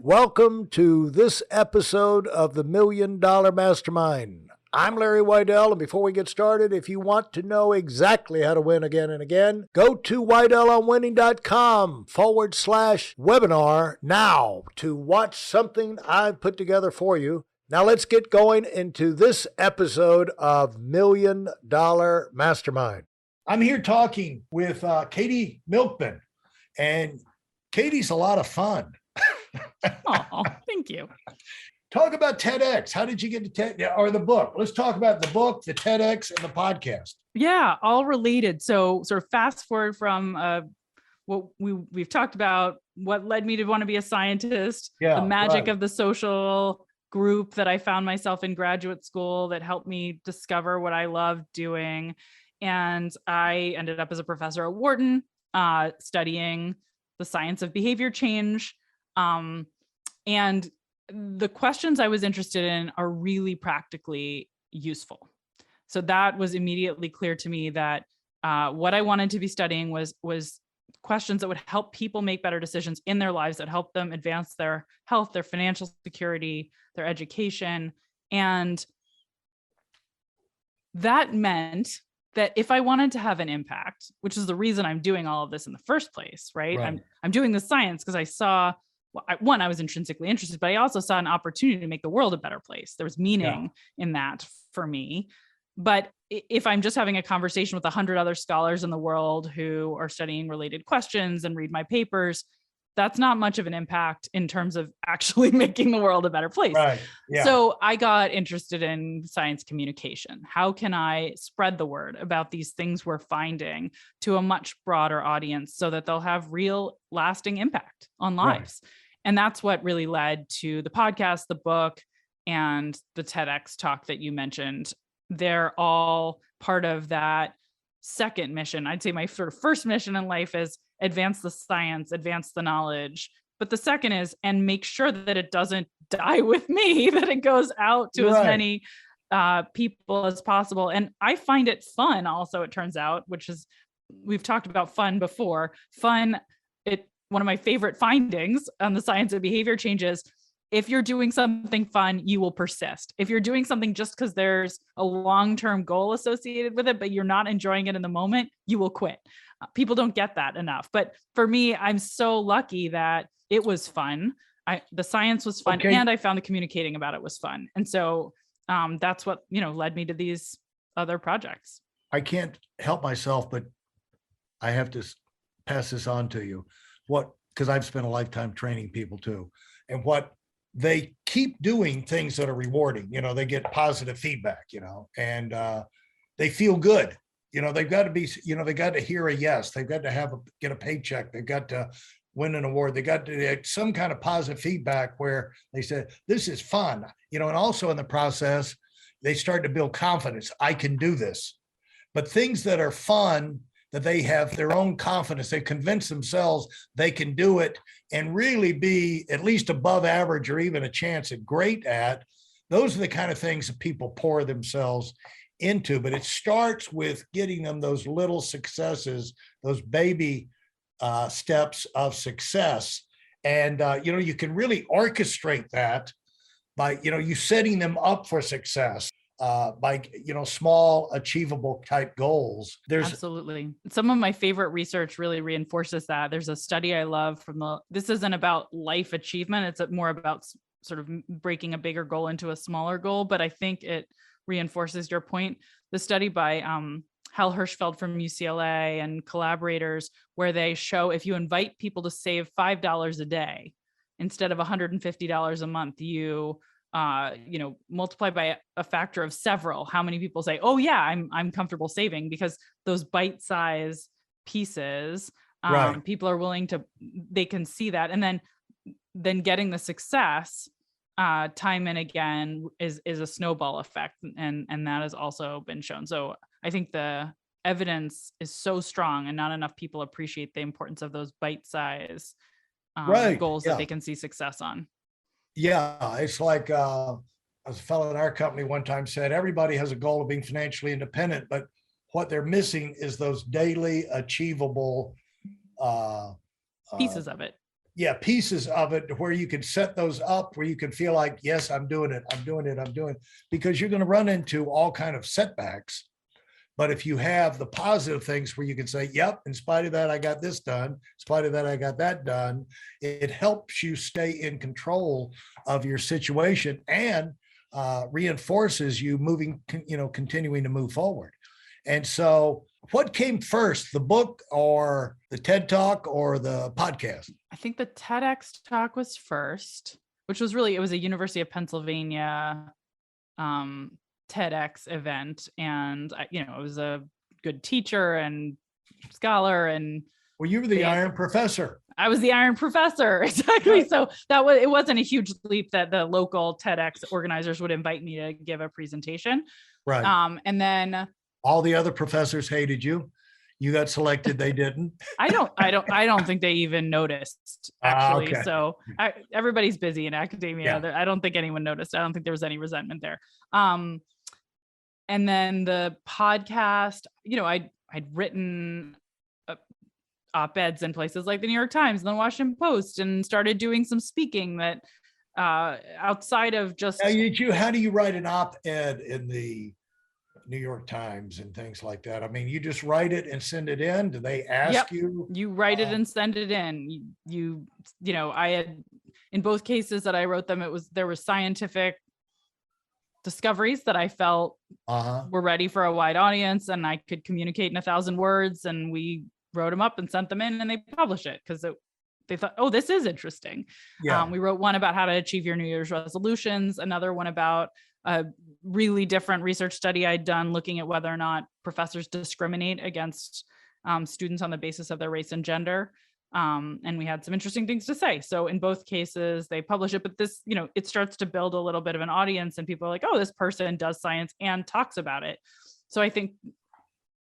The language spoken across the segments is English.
Welcome to this episode of the Million Dollar Mastermind. I'm Larry Weidel, and before we get started, if you want to know exactly how to win again and again, go to WeidelOnWinning.com forward slash webinar now to watch something I've put together for you. Now let's get going into this episode of Million Dollar Mastermind. I'm here talking with uh, Katy Milkman, and Katy's a lot of fun. Oh, thank you. Talk about TEDx. How did you get to TED or the book? Let's talk about the book, the TEDx, and the podcast. Yeah, all related. So, sort of fast forward from uh, what we we've talked about, what led me to want to be a scientist, Yeah, the magic right. of the social group that I found myself in graduate school that helped me discover what I love doing, and I ended up as a professor at Wharton, uh, studying the science of behavior change. Um, and the questions I was interested in are really practically useful. So that was immediately clear to me that uh, what I wanted to be studying was was questions that would help people make better decisions in their lives that help them advance their health, their financial security, their education, and that meant that if I wanted to have an impact, which is the reason I'm doing all of this in the first place, right? I'm Right. I'm doing the science because I saw well, I, one, I was intrinsically interested, but I also saw an opportunity to make the world a better place. There was meaning in that for me. But if I'm just having a conversation with a hundred other scholars in the world who are studying related questions and read my papers, that's not much of an impact in terms of actually making the world a better place. Right. Yeah. So I got interested in science communication. How can I spread the word about these things we're finding to a much broader audience so that they'll have real lasting impact on Right. lives? And that's what really led to the podcast, the book, and the TEDx talk that you mentioned. They're all part of that second mission. I'd say my sort of first mission in life is advance the science, advance the knowledge. But the second is, and make sure that it doesn't die with me, that it goes out to Right. as many uh, people as possible. And I find it fun also, it turns out, which is, we've talked about fun before. Fun, it, one of my favorite findings on the science of behavior changes if you're doing something fun, you will persist. If you're doing something just because there's a long term goal associated with it, but you're not enjoying it in the moment, you will quit. Uh, people don't get that enough. But for me, I'm so lucky that it was fun. I, the science was fun, Okay. and I found the communicating about it was fun. And so um, that's what you know led me to these other projects. I can't help myself, but I have to pass this on to you. What, because I've spent a lifetime training people too. And what they keep doing things that are rewarding, you know, they get positive feedback, you know, and uh, they feel good. You know, they've got to be, you know, they got to hear a yes. They've got to have, a get a paycheck. They've got to win an award. They got to get some kind of positive feedback where they said, this is fun, you know, and also in the process, they start to build confidence. I can do this but things that are fun that they have their own confidence. They convince themselves they can do it and really be at least above average or even a chance at great at. Those are the kind of things that people pour themselves into but it starts with getting them those little successes those baby uh, steps of success. And uh, you know you can really orchestrate that by you know you setting them up for success uh, by you know small achievable type goals. There's Absolutely. Some of my favorite research really reinforces that. There's a study I love from the, this isn't about life achievement, it's more about sort of breaking a bigger goal into a smaller goal, but I think it reinforces your point. The study by um, Hal Hershfield from UCLA and collaborators, where they show if you invite people to save $5 a day instead of $150 a month, you uh you know multiply by a- factor of several how many people say oh yeah i'm i'm comfortable saving because those bite size pieces um Right. people are willing to they can see that and then then getting the success uh time and again is is a snowball effect and and that has also been shown so i think the evidence is so strong and not enough people appreciate the importance of those bite size um, Right, goals yeah. that they can see success on yeah, it's like uh, a fellow in our company one time said, everybody has a goal of being financially independent, but what they're missing is those daily achievable uh, uh, pieces of it yeah, pieces of it where you can set those up, where you can feel like, yes, I'm doing it, I'm doing it, I'm doing, it," because you're going to run into all kind of setbacks. But if you have the positive things where you can say, yep, in spite of that, I got this done, in spite of that, I got that done, it helps you stay in control of your situation and uh, reinforces you moving, you know, continuing to move forward. And so what came first, the book or the TED Talk or the podcast? I think the TEDx talk was first, which was really it was a University of Pennsylvania um TEDx event and I, you know, it was a good teacher and scholar and Well, you were the. Iron Professor. I was the iron professor exactly Right. so that was it wasn't a huge leap that the local TEDx organizers would invite me to give a presentation Right. um and then All the other professors hated you. You got selected, they didn't. I don't, I don't, I don't think they even noticed Ah, actually. okay. So I, everybody's busy in academia. Yeah. I don't think anyone noticed. I don't think there was any resentment there. Um, and then the podcast, you know, I, I'd written uh, op-eds in places like the New York Times and the Washington Post and started doing some speaking that uh, outside of just, Now, you, how do you write an op-ed in the New York Times and things like that? I mean, you just write it and send it in? Do they ask Yep. you? you write it Uh, and send it in you, you you know i had in both cases that i wrote them it was there was scientific discoveries that i felt Uh-huh. were ready for a wide audience and i could communicate in a thousand words and we wrote them up and sent them in and they published it because they thought oh this is interesting Yeah. um, we wrote one about how to achieve your New Year's resolutions, another one about a really different research study I'd done looking at whether or not professors discriminate against um, students on the basis of their race and gender. Um, and we had some interesting things to say. So in both cases, they publish it, but this, you know, it starts to build a little bit of an audience, and people are like, oh, this person does science and talks about it. So I think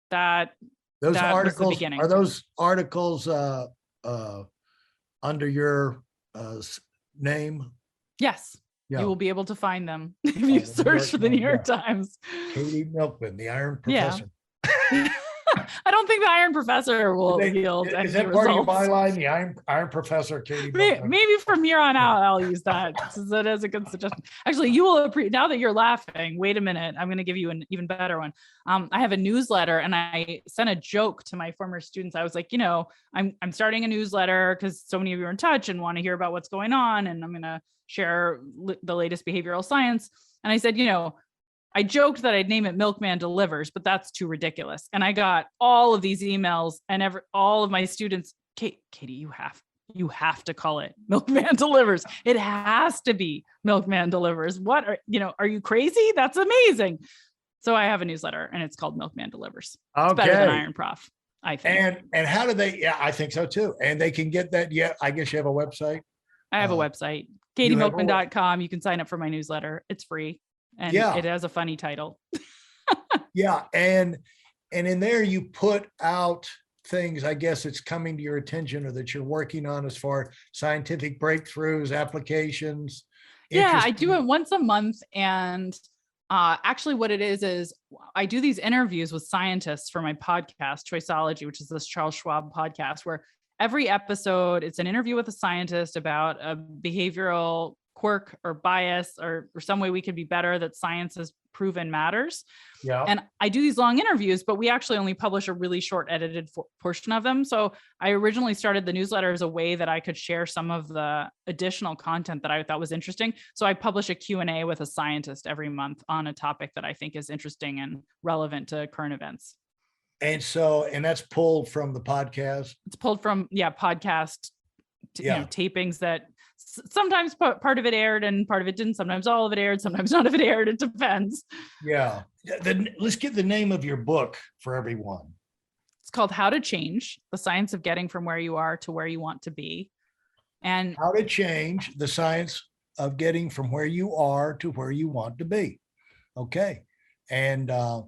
that Those that articles, beginning. are those articles uh, uh, under your uh, name? yes, Yeah. you will be able to find them if you search for the New York Times. Katy Milkman, the Iron Yeah. I don't think the Iron Professor will They- yield Is any that part of your byline, the Iron, Iron Professor Katy May- Milkman? Maybe from here on out, I'll use that. That is a good suggestion. Actually, you will appreciate now that you're laughing. Wait a minute, I'm going to give you an even better one. Um, I have a newsletter, and I sent a joke to my former students. I was like, you know, I'm I'm starting a newsletter because so many of you are in touch and want to hear about what's going on, and I'm going to share li- the latest behavioral science. And I said, you know, I joked that I'd name it Milkman Delivers, but that's too ridiculous. And I got all of these emails and every all of my students, Kate, Katy, you have you have to call it Milkman Delivers. It has to be Milkman Delivers. What are you know, are you crazy? That's amazing. So I have a newsletter and it's called Milkman Delivers. It's better than Iron Prof, I think. And, and how do they, yeah, I think so too. And they can get that, yeah, I guess you have a website? I have a uh, website, a web- katymilkman.com. You can sign up for my newsletter. It's free and Yeah. it has a funny title. Yeah, and, and in there you put out things, I guess it's coming to your attention or that you're working on as far scientific breakthroughs, applications. Yeah, I do it once a month. And uh, actually, what it is is I do these interviews with scientists for my podcast, Choiceology, which is this Charles Schwab podcast, where every episode it's an interview with a scientist about a behavioral quirk or bias or, or some way we could be better that science has proven matters. Yeah, And I do these long interviews, but we actually only publish a really short edited fo- portion of them. So I originally started the newsletter as a way that I could share some of the additional content that I thought was interesting. So I publish a Q&A with a scientist every month on a topic that I think is interesting and relevant to current events. and so, and that's pulled from the podcast. It's pulled from yeah, podcast t- you Yeah. know, tapings that sometimes pa- part of it aired and part of it didn't. Sometimes all of it aired, sometimes none of it aired. It depends. Yeah, then let's get the name of your book for everyone. It's called How to Change: The Science of Getting from Where You Are to Where You Want to Be. And How to change the science of getting from where you are to where you want to be. Okay, and uh,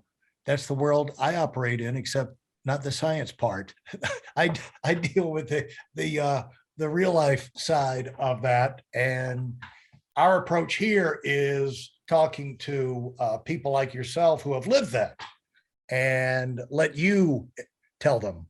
that's the world I operate in, except not the science part. I I deal with the the uh, the real life side of that, and our approach here is talking to uh, people like yourself who have lived that, and let you tell them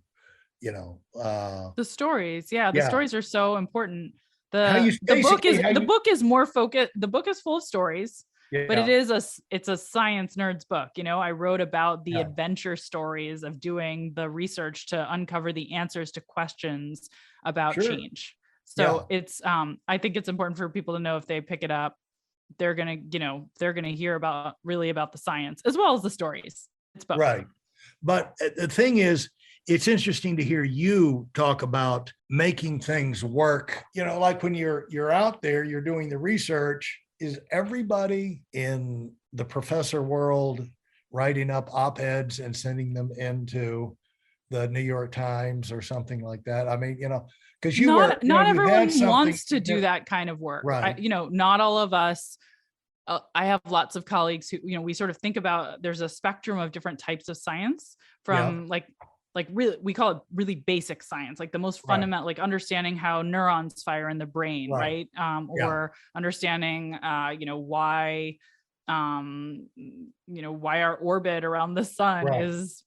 you know, uh, the stories. Yeah the Yeah. stories are so important. How you- the, the book is the you- book is more focused the book is full of stories but it is yeah, a it's a science nerds book you know i wrote about the Yeah. adventure stories of doing the research to uncover the answers to questions about Sure. change so it's um i think it's important for people to know if they pick it up they're gonna you know they're gonna hear about really about the science as well as the stories it's both right. But uh, the thing is, it's interesting to hear you talk about making things work. You know, like when you're you're out there, you're doing the research. Is everybody in the professor world writing up op-eds and sending them into the New York Times or something like that? I mean, you know, because you not, were you not had everyone wants to do that kind of work I- Right. you know not all of us uh, i have lots of colleagues who you know we sort of think about there's a spectrum of different types of science from like like really we call it really basic science like the most Right. fundamental like understanding how neurons fire in the brain Right. right, um Yeah. or understanding uh you know why um you know why our orbit around the sun Right. is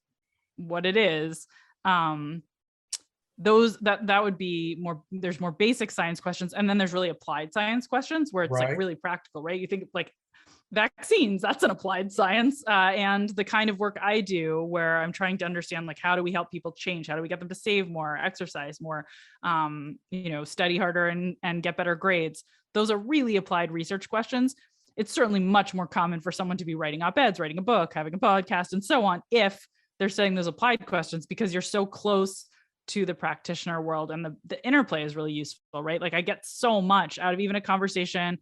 what it is um those that that would be more there's more basic science questions and then there's really applied science questions where it's like really practical right you think like vaccines. That's an applied science uh, and the kind of work i do where i'm trying to understand like how do we help people change? How do we get them to save more exercise more um, you know study harder and and get better grades? Those are really applied research questions. It's certainly much more common for someone to be writing op-eds writing a book having a podcast and so on if they're saying those applied questions because you're so close to the practitioner world and the, the interplay is really useful right? Like i get so much out of even a conversation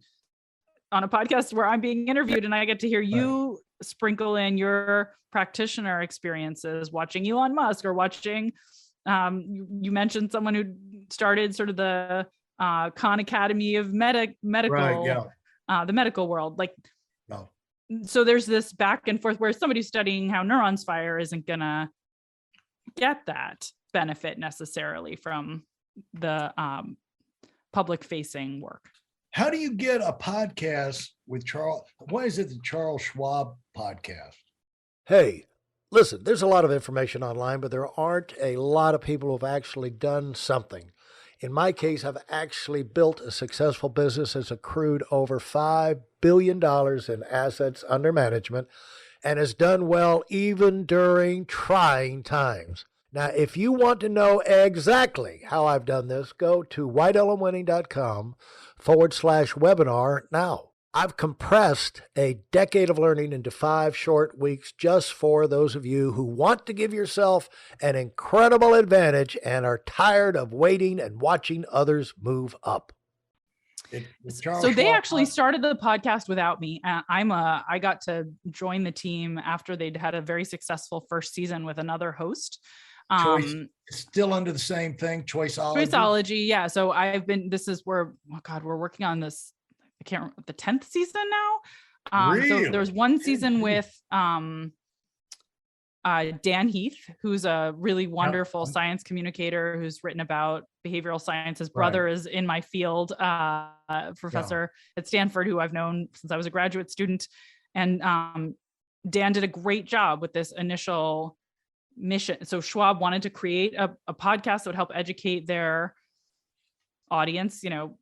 on a podcast where i'm being interviewed and i get to hear you sprinkle in your practitioner experiences watching elon musk or watching um, you, you mentioned someone who started sort of the uh, khan academy of medic medical Right, yeah, uh, the medical world like no, so there's this back and forth where somebody studying how neurons fire isn't gonna get that benefit necessarily from the um, public facing work How do you get a podcast with Charles? Why is it the Charles Schwab podcast? Hey, listen, there's a lot of information online, but there aren't a lot of people who've actually done something. In my case, I've actually built a successful business that's accrued over $5 billion in assets under management and has done well even during trying times. Now, if you want to know exactly how I've done this, go to WeidelOnWinning.com forward slash webinar now. I've compressed a decade of learning into five short weeks just for those of you who want to give yourself an incredible advantage and are tired of waiting and watching others move up. It- the so they actually pod- started the podcast without me uh, i'm a i got to join the team after they'd had a very successful first season with another host Choice um It's still under the same thing, Choiceology. Choiceology, yeah. So I've been. This is where, oh God, we're working on this. I can't remember the tenth season now. Um, so there was one season with um, uh, Dan Heath, who's a really wonderful science communicator who's written about behavioral science. His Right. brother is in my field, uh, uh, professor at Stanford, who I've known since I was a graduate student, and um, Dan did a great job with this initial mission. So Schwab wanted to create a, a podcast that would help educate their audience, you know,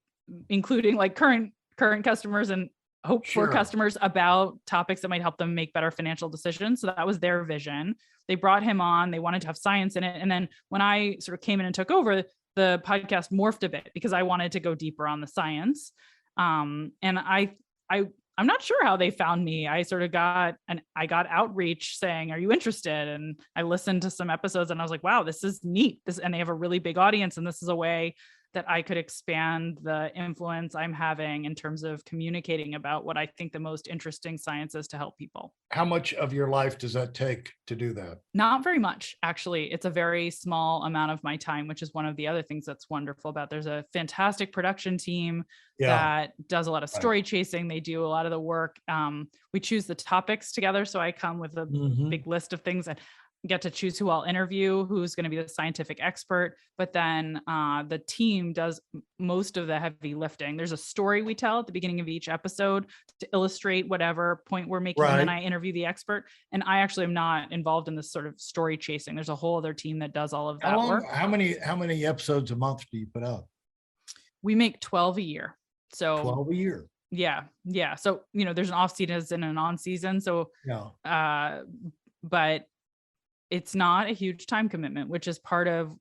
including like current current customers and hope Sure. for customers about topics that might help them make better financial decisions. So that was their vision. They brought him on. They wanted to have science in it. And then when I sort of came in and took over, the podcast morphed a bit because I wanted to go deeper on the science. Um, and I I I'm not sure how they found me. I sort of got and I got outreach saying, "Are you interested?" And I listened to some episodes and I was like, "Wow, this is neat." This and they have a really big audience and this is a way that I could expand the influence I'm having in terms of communicating about what I think the most interesting science is to help people. How much of your life does that take to do that? Not very much, actually. It's a very small amount of my time, which is one of the other things that's wonderful about. There's a fantastic production team Yeah, that does a lot of Right. story chasing. They do a lot of the work. Um, we choose the topics together, so I come with a Mhm. big list of things and get to choose who I'll interview, who's going to be the scientific expert, but then uh, the team does most of the heavy lifting. There's a story we tell at the beginning of each episode to illustrate whatever point we're making, and then I interview the expert. And I actually am not involved in this sort of story chasing. There's a whole other team that does all of that How long, work. how many, how many episodes a month do you put out? We make 12 a year. So Twelve a year? yeah, yeah. So you know, there's an off season and an on season. So Yeah. uh but it's not a huge time commitment which is part of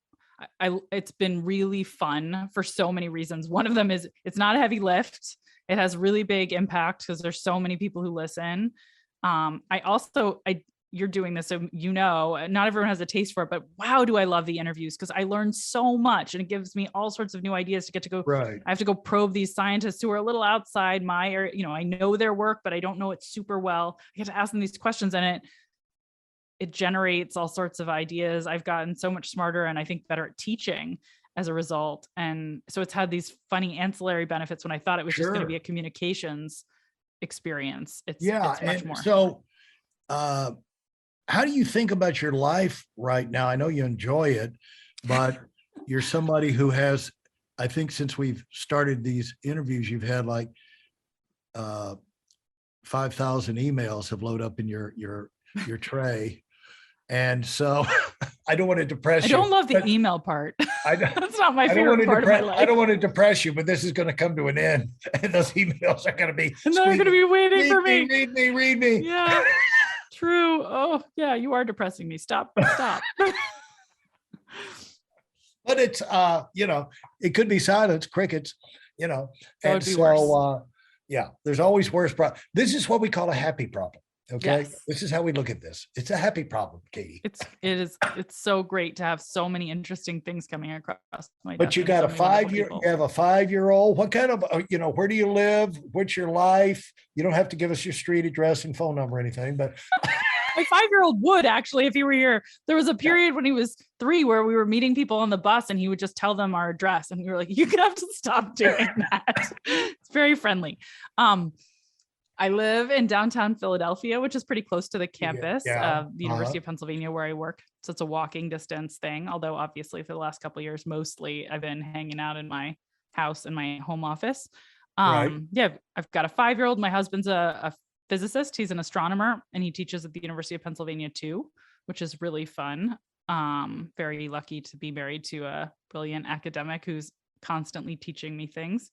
I, it's been really fun for so many reasons one of them is it's not a heavy lift it has really big impact because there's so many people who listen um i also i you're doing this so you know uh, not everyone has a taste for it but wow do i love the interviews because i learn so much and it gives me all sorts of new ideas to get to go Right. I have to go probe these scientists who are a little outside my area. You know, I know their work, but I don't know it super well. I get to ask them these questions and it it generates all sorts of ideas. I've gotten so much smarter and I think better at teaching as a result. And so it's had these funny ancillary benefits when I thought it was just going to be a communications experience. It's Yeah, it's much and more. so, uh, how do you think about your life right now? I know you enjoy it, but you're somebody who has, I think since we've started these interviews, you've had like, uh, five thousand emails have loaded up in your, your, your tray. And so I don't want to depress I you. I don't love the email part. I don't- That's not my favorite part of my life. I don't want to depress you, but this is going to come to an end and those emails are going to be. and they're going to be waiting Read for me, me. read me, read me. Yeah. True. Oh, yeah, you are depressing me. Stop. Stop. But it's uh, you know, it could be silence, crickets, you know. That And so uh yeah, there's always worse. This is what we call a happy problem. Okay. Yes. This is how we look at this. It's a happy problem, Katy. it's it is it's so great to have so many interesting things coming across my But you got so a five year, people. you have a five year old. What kind of, uh, you know, where do you live? What's your life? You don't have to give us your street address and phone number or anything, but my five year old would actually if he were here there was a period when he was three where we were meeting people on the bus and he would just tell them our address and we were like you could have to stop doing that it's very friendly um I live in downtown Philadelphia, which is pretty close to the campus yeah, of the University of Pennsylvania where I work. So it's a walking distance thing. Although obviously for the last couple of years, mostly I've been hanging out in my house in my home office. Right. Um, yeah, I've got a five-year-old. My husband's a, a physicist. He's an astronomer and he teaches at the University of Pennsylvania too, which is really fun. Um, very lucky to be married to a brilliant academic who's constantly teaching me things.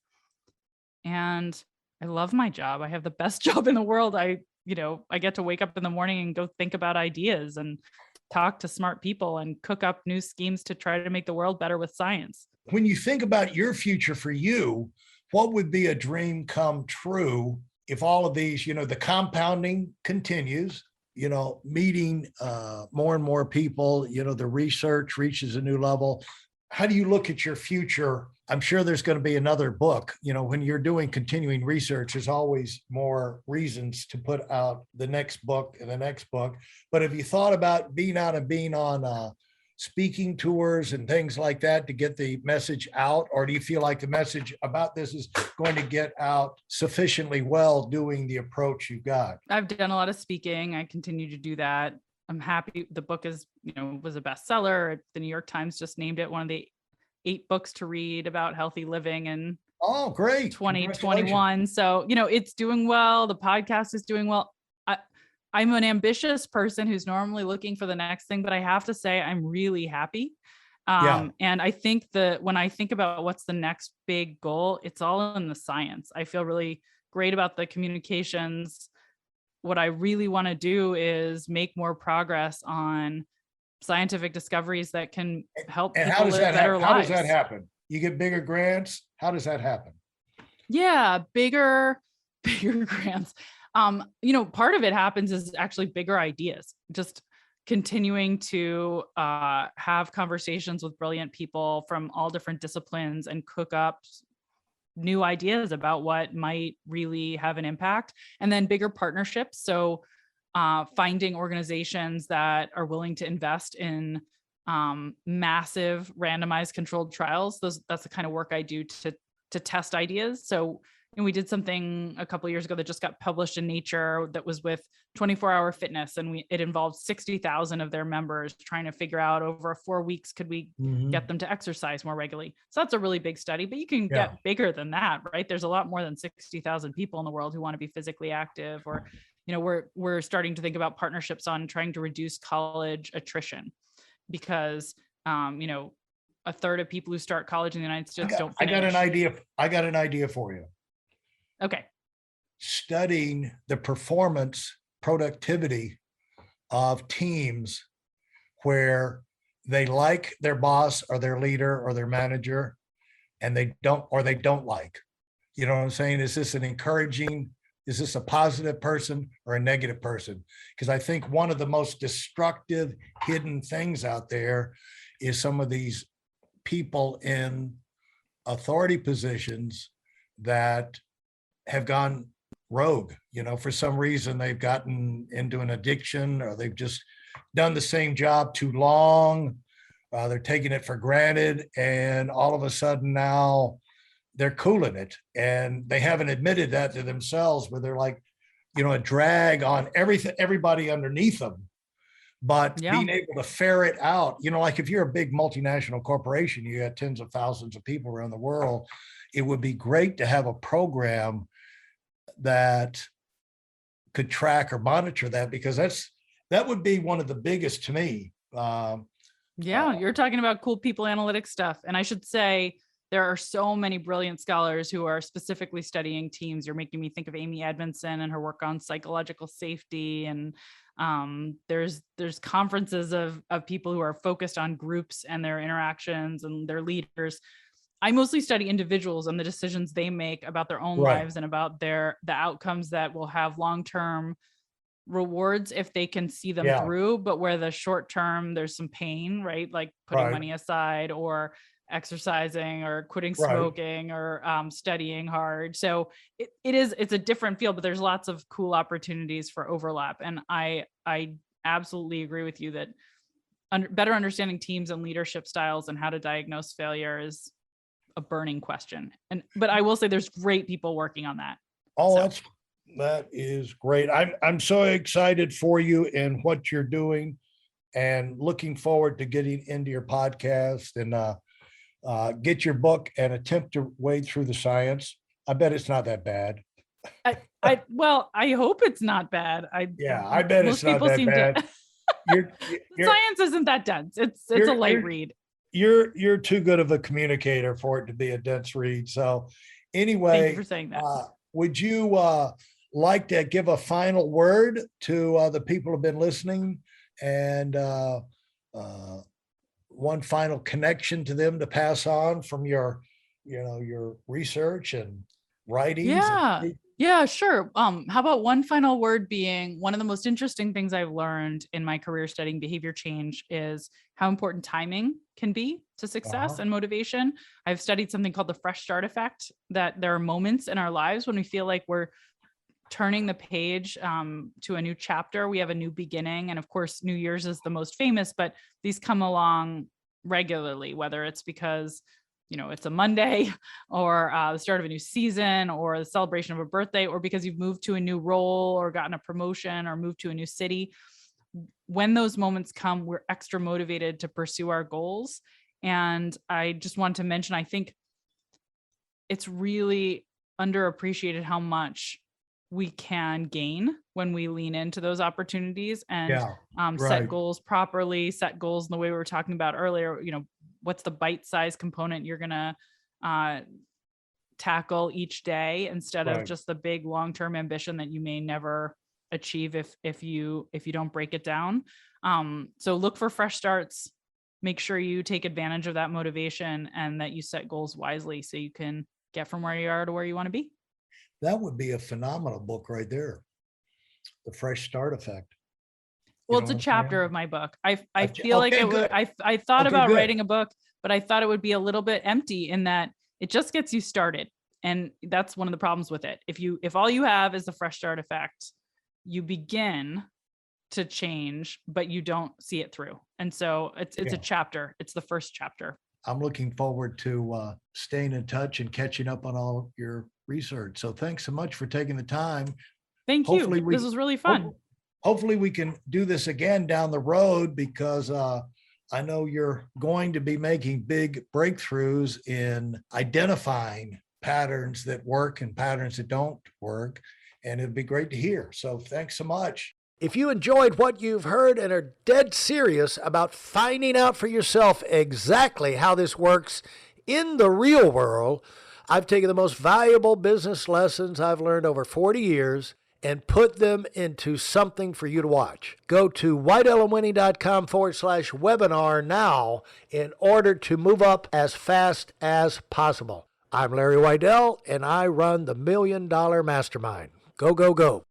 And I love my job. I have the best job in the world. I, you know, I get to wake up in the morning and go think about ideas and talk to smart people and cook up new schemes to try to make the world better with science. when you think about your future for you, what would be a dream come true if all of these, you know, the compounding continues, you know, meeting uh, more and more people, you know, the research reaches a new level. How do you look at your future? I'm sure there's going to be another book. You know, when you're doing continuing research, there's always more reasons to put out the next book and the next book. But have you thought about being out and being on uh, speaking tours and things like that to get the message out? Or do you feel like the message about this is going to get out sufficiently well doing the approach you've got? I've done a lot of speaking. I continue to do that. I'm happy. The book is, you know, was a bestseller. The New York Times just named it one of the eight books to read about healthy living and Oh, great. 2021. So, you know, it's doing well. The podcast is doing well. I, I'm an ambitious person who's normally looking for the next thing, but I have to say I'm really happy. Um, Yeah. and I think that when I think about what's the next big goal, it's all in the science. I feel really great about the communications. What I really want to do is make more progress on scientific discoveries that can help And people how does live that, better hap- how lives. does that happen? You get bigger grants? How does that happen? yeah bigger bigger grants um you know part of it happens is actually bigger ideas just continuing to uh have conversations with brilliant people from all different disciplines and cook up new ideas about what might really have an impact and then bigger partnerships so uh finding organizations that are willing to invest in um massive randomized controlled trials those that's the kind of work i do to to test ideas. So and we did something a couple years ago that just got published in Nature that was with 24 Hour Fitness, and we it involved 60,000 of their members trying to figure out over four weeks could we Mhm. get them to exercise more regularly. So that's a really big study, but you can Yeah. get bigger than that, right? There's a lot more than 60,000 people in the world who want to be physically active or you know, we're we're starting to think about partnerships on trying to reduce college attrition because um, you know, a third of people who start college in the United States got, don't I got an idea. I got an idea for you. Okay. Studying the performance productivity of teams where they like their boss or their leader or their manager and they don't or they don't like. You know what I'm saying? Is this an encouraging, is this a positive person or a negative person? Because I think one of the most destructive hidden things out there is some of these people in authority positions that have gone rogue, you know, for some reason they've gotten into an addiction or they've just done the same job too long. Uh, they're taking it for granted and all of a sudden now they're cooling it and they haven't admitted that to themselves, but they're like, you know, a drag on everything, everybody underneath them. But Yeah. being able to ferret out, you know, like if you're a big multinational corporation, you got tens of thousands of people around the world, it would be great to have a program that could track or monitor that because that's that would be one of the biggest to me. Um, Yeah, Uh, you're talking about cool people analytics stuff. And I should say there are so many brilliant scholars who are specifically studying teams. You're making me think of Amy Edmondson and her work on psychological safety. And um, there's there's conferences of of people who are focused on groups and their interactions and their leaders. I mostly study individuals and the decisions they make about their own Right. lives and about their the outcomes that will have long-term rewards if they can see them Yeah. through, but where the short term there's some pain, right? Like putting Right. money aside or exercising or quitting Right. smoking or um, studying hard. So it, it is it's a different field, but there's lots of cool opportunities for overlap. And I I absolutely agree with you that under, better understanding teams and leadership styles and how to diagnose failure is a burning question. And but I will say there's great people working on that. Oh, So- that's, that is great. I'm, I'm so excited for you and what you're doing and looking forward to getting into your podcast and, uh, uh, get your book and attempt to wade through the science. I bet it's not that bad. I well, I hope it's not bad. I Yeah, I bet it's not people that seem bad. to You're, you're, science isn't that dense. It's it's a light read. You're, you're too good of a communicator for it to be a dense read. So anyway, Thank you for saying that. uh, would you, uh, like to give a final word to, uh, the people who've been listening and, uh, uh, one final connection to them to pass on from your, you know, your research and writing? Yeah. speak- Yeah, sure. Um, how about one final word being one of the most interesting things I've learned in my career studying behavior change is how important timing can be to success Uh-huh. and motivation. I've studied something called the fresh start effect, that there are moments in our lives when we feel like we're turning the page um, to a new chapter. We have a new beginning. And of course, New Year's is the most famous, but these come along regularly, whether it's because you know it's a monday or uh, the start of a new season or the celebration of a birthday or because you've moved to a new role or gotten a promotion or moved to a new city when those moments come we're extra motivated to pursue our goals and i just want to mention i think it's really underappreciated how much we can gain when we lean into those opportunities and Yeah, um, right. set goals properly, set goals in the way we were talking about earlier. You know, what's the bite size component you're going to uh, tackle each day instead Right. of just the big long term ambition that you may never achieve if if you if you don't break it down. Um, so look for fresh starts. Make sure you take advantage of that motivation and that you set goals wisely so you can get from where you are to where you want to be. that would be a phenomenal book right there. The Fresh Start Effect. Well, it's a chapter saying? of my book. I I feel like okay, it would. I I thought Okay, about good. writing a book, but I thought it would be a little bit empty in that it just gets you started, and that's one of the problems with it. If you if all you have is the fresh start effect, you begin to change, but you don't see it through. And so it's it's a chapter. It's the first chapter. I'm looking forward to uh, staying in touch and catching up on all your research. So thanks so much for taking the time. Thank Hopefully you. we- This was really fun. Hopefully we can do this again down the road because uh, I know you're going to be making big breakthroughs in identifying patterns that work and patterns that don't work. And it'd be great to hear. So thanks so much. If you enjoyed what you've heard and are dead serious about finding out for yourself exactly how this works in the real world, I've taken the most valuable business lessons I've learned over 40 years and put them into something for you to watch. Go to WeidelOnWinning.com forward slash webinar now in order to move up as fast as possible. I'm Larry Weidel, and I run the Million Dollar Mastermind. Go, go, go.